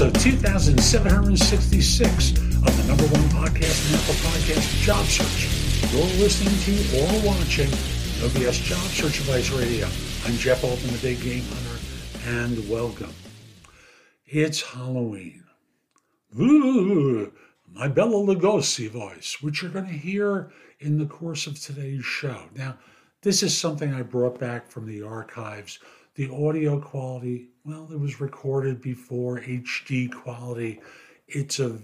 episode 2766 of the number one podcast in Apple Podcast, Job Search. You're listening to or watching No BS Job Search Advice Radio. I'm Jeff Altman, the Big Game Hunter, and welcome. It's Halloween. Ooh, my Bela Lugosi voice, which you're going to hear in the course of today's show. Now, this is something I brought back from the archives. The audio quality, well, it was recorded before HD quality. It's a, an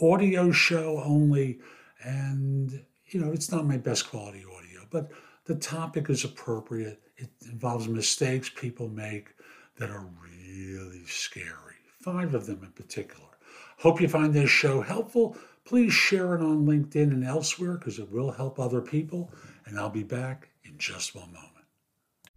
audio show only, and you know, it's not my best quality audio, but the topic is appropriate. It involves mistakes people make that are really scary, five of them in particular. Hope you find this show helpful. Please share it on LinkedIn and elsewhere because it will help other people. And I'll be back in just one moment.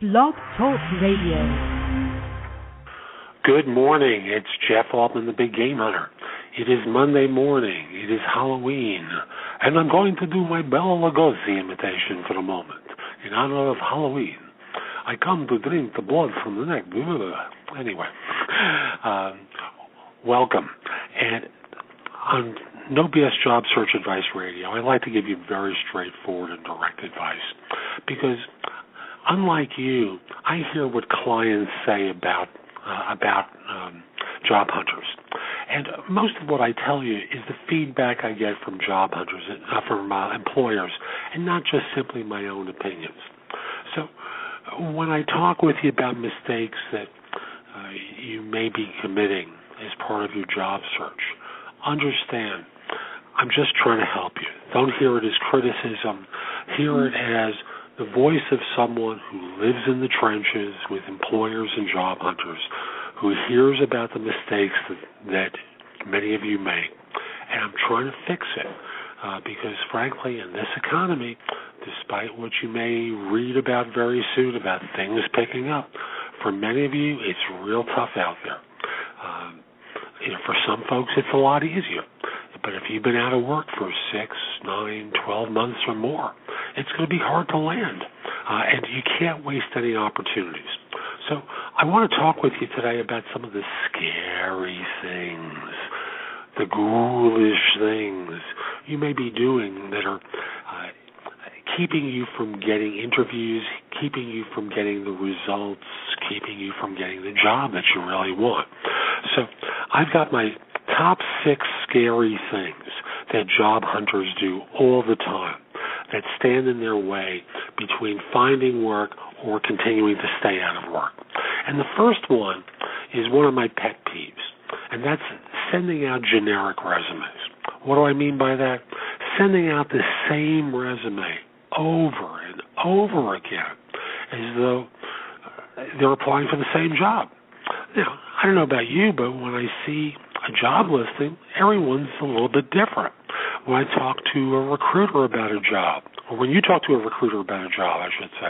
Blog Talk Radio. Good morning. It's Jeff Altman, the Big Game Hunter. It is Monday morning. It is Halloween. And I'm going to do my Bela Lugosi imitation for a moment in honor of Halloween. I come to drink the blood from the neck. Anyway, um, welcome. And on No BS Job Search Advice Radio, I like to give you very straightforward and direct advice because unlike you, I hear what clients say about uh, about um, job hunters, and most of what I tell you is the feedback I get from job hunters, uh, from uh, employers, and not just simply my own opinions. So, when I talk with you about mistakes that uh, you may be committing as part of your job search, understand I'm just trying to help you. Don't hear it as criticism. Hear it as the voice of someone who lives in the trenches with employers and job hunters, who hears about the mistakes that, that many of you make. And I'm trying to fix it. Uh, because frankly, in this economy, despite what you may read about very soon about things picking up, for many of you, it's real tough out there. Um, you know, for some folks, it's a lot easier. But if you've been out of work for six, nine, twelve months or more, it's going to be hard to land, uh, and you can't waste any opportunities. So I want to talk with you today about some of the scary things, the ghoulish things you may be doing that are uh, keeping you from getting interviews, keeping you from getting the results, keeping you from getting the job that you really want. So I've got my top six scary things that job hunters do all the time that stand in their way between finding work or continuing to stay out of work. And the first one is one of my pet peeves, and that's sending out generic resumes. What do I mean by that? Sending out the same resume over and over again as though they're applying for the same job. Now, I don't know about you, but when I see a job listing, everyone's a little bit different when I talk to a recruiter about a job, or when you talk to a recruiter about a job, I should say,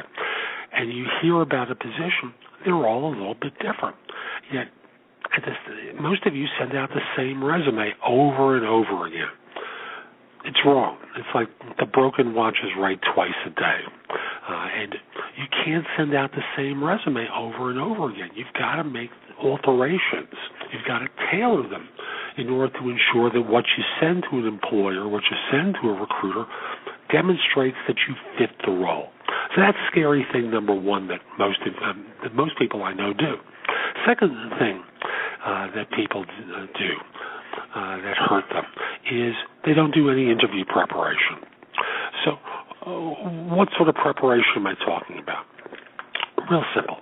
and you hear about a position, they're all a little bit different. Yet, just, most of you send out the same resume over and over again. It's wrong. It's like the broken watch is right twice a day. Uh, and you can't send out the same resume over and over again. You've got to make alterations. You've got to tailor them in order to ensure that what you send to an employer, what you send to a recruiter, demonstrates that you fit the role. So that's scary thing number one that most um, that most people I know do. Second thing uh, that people uh, do uh, that hurt them is they don't do any interview preparation. So, uh, what sort of preparation am I talking about? Real simple.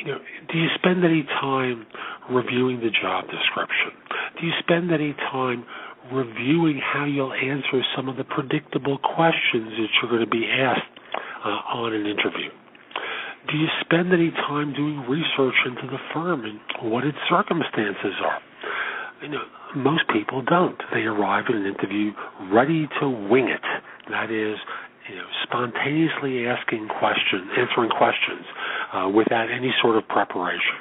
You know, do you spend any time reviewing the job description? Do you spend any time reviewing how you'll answer some of the predictable questions that you're going to be asked uh, on an interview? Do you spend any time doing research into the firm and what its circumstances are? You know, most people don't. They arrive at an interview ready to wing it. That is, you know, spontaneously asking questions, answering questions uh, without any sort of preparation.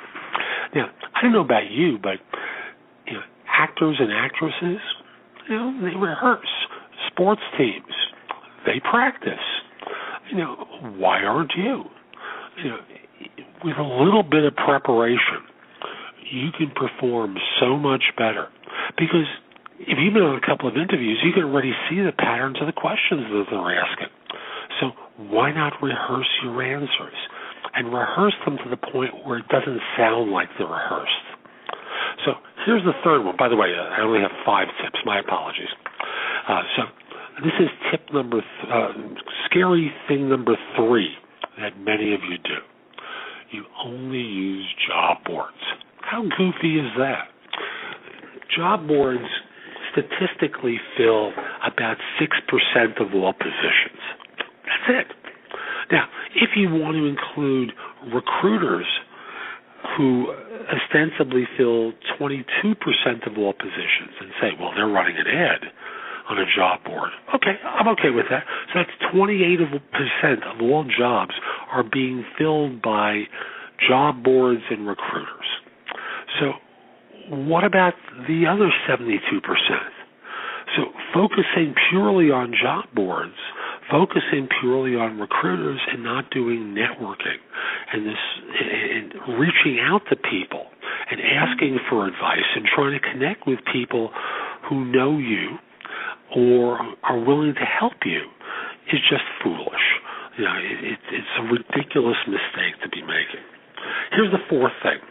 Now, I don't know about you, but you know, actors and actresses, you know, they rehearse. Sports teams, they practice. You know, why aren't you? You know, with a little bit of preparation, you can perform so much better because if you've been on a couple of interviews, you can already see the patterns of the questions that they're asking. So why not rehearse your answers and rehearse them to the point where it doesn't sound like they're rehearsed? So here's the third one. By the way, I only have five tips. My apologies. Uh, so this is tip number, th- uh, scary thing number three that many of you do. You only use job boards. How goofy is that? Job boards statistically fill about 6% of all positions. That's it. Now, if you want to include recruiters who ostensibly fill 22% of all positions and say, well, they're running an ad on a job board. Okay, I'm okay with that. So that's 28% of all jobs are being filled by job boards and recruiters. So what about the other 72%? So focusing purely on job boards, focusing purely on recruiters and not doing networking and this and reaching out to people and asking for advice and trying to connect with people who know you or are willing to help you is just foolish. You know, it, it, it's a ridiculous mistake to be making. Here's the fourth thing.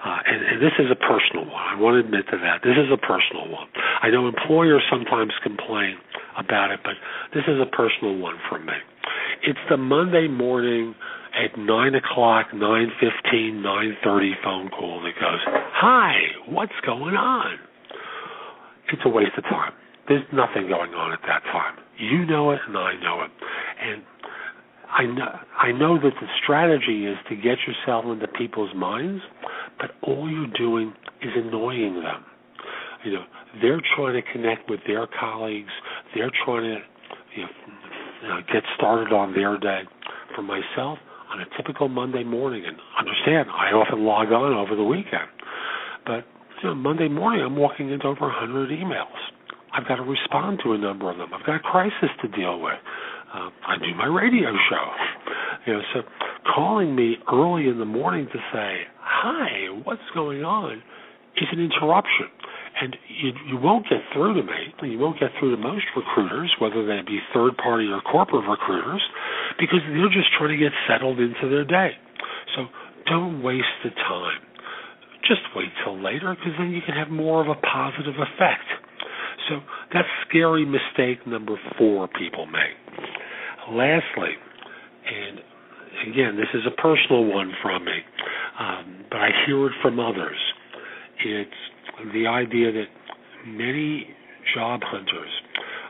Uh, and, and this is a personal one. I want to admit to that. This is a personal one. I know employers sometimes complain about it, but this is a personal one from me. It's the Monday morning at nine o'clock, nine fifteen, nine thirty phone call that goes, "Hi, what's going on?" It's a waste of time. There's nothing going on at that time. You know it, and I know it, and I know I know that the strategy is to get yourself into people's minds, but all you're doing is annoying them. You know, they're trying to connect with their colleagues. They're trying to you know, get started on their day. For myself, on a typical Monday morning, and understand, I often log on over the weekend, but you know, Monday morning, I'm walking into over 100 emails. I've got to respond to a number of them. I've got a crisis to deal with. Uh, I do my radio show. You know, so calling me early in the morning to say, "Hi, what's going on?" is an interruption, and you you won't get through to me. You won't get through to most recruiters, whether they be third party or corporate recruiters, because they're just trying to get settled into their day. So don't waste the time. Just wait till later, because then you can have more of a positive effect. So that's scary mistake number four people make. Lastly, and again, this is a personal one from me, um, but I hear it from others. It's the idea that many job hunters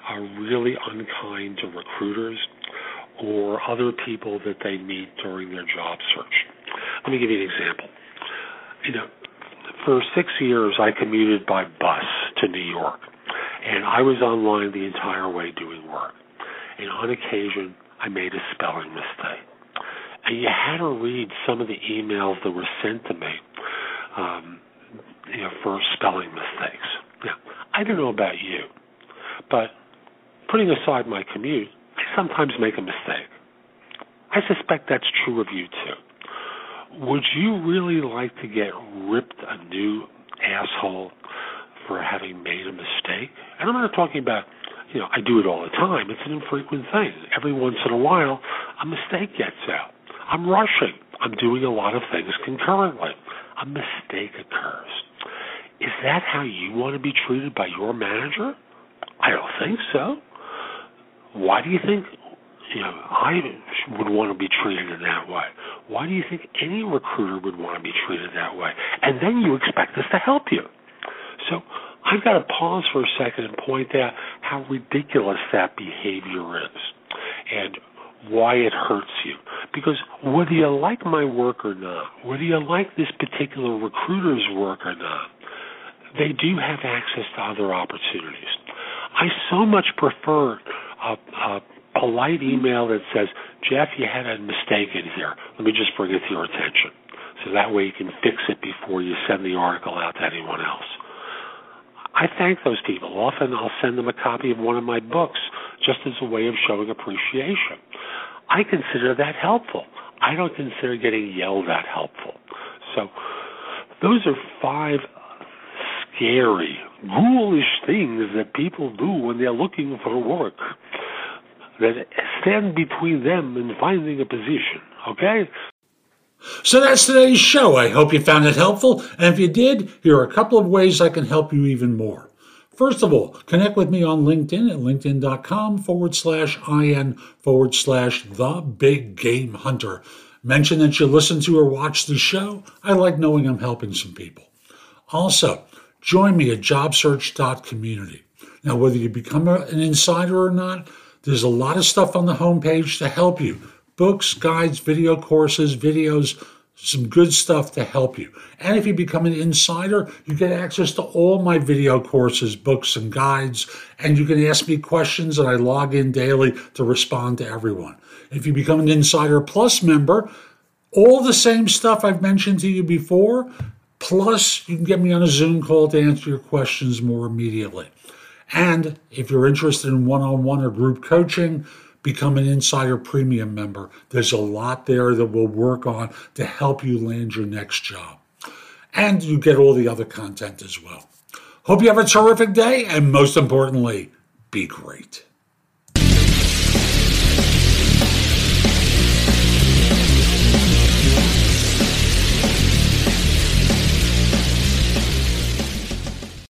are really unkind to recruiters or other people that they meet during their job search. Let me give you an example. You know, for six years I commuted by bus to New York, and I was online the entire way doing work and on occasion I made a spelling mistake. And you had to read some of the emails that were sent to me um, for spelling mistakes. Now, I don't know about you, but putting aside my commute, I sometimes make a mistake. I suspect that's true of you too. Would you really like to get ripped a new asshole for having made a mistake? And I'm not talking about you know, I do it all the time. It's an infrequent thing. Every once in a while, a mistake gets out. I'm rushing. I'm doing a lot of things concurrently. a mistake occurs. Is that how you want to be treated by your manager? I don't think so. Why do you think you know I would want to be treated in that way? Why do you think any recruiter would want to be treated that way? And then you expect us to help you. So I've got to pause for a second and point out how ridiculous that behavior is and why it hurts you. Because whether you like my work or not, whether you like this particular recruiter's work or not, they do have access to other opportunities. I so much prefer a, a polite email that says, Jeff, you had a mistake in here. Let me just bring it to your attention. So that way you can fix it before you send the article out to anyone else. I thank those people. Often I'll send them a copy of one of my books just as a way of showing appreciation. I consider that helpful. I don't consider getting yelled at helpful. So those are five scary, ghoulish things that people do when they're looking for work that stand between them and finding a position. Okay? So that's today's show. I hope you found it helpful. And if you did, here are a couple of ways I can help you even more. First of all, connect with me on LinkedIn at linkedin.com forward slash IN forward slash the big game hunter. Mention that you listen to or watch the show. I like knowing I'm helping some people. Also, join me at jobsearch.community. Now, whether you become an insider or not, there's a lot of stuff on the homepage to help you books, guides, video courses, videos, some good stuff to help you. And if you become an insider, you get access to all my video courses, books, and guides, and you can ask me questions, and I log in daily to respond to everyone. If you become an Insider Plus member, all the same stuff I've mentioned to you before, plus you can get me on a Zoom call to answer your questions more immediately. And if you're interested in one on one or group coaching, become an Insider Premium member. There's a lot there that we'll work on to help you land your next job. And you get all the other content as well. Hope you have a terrific day, and most importantly, be great.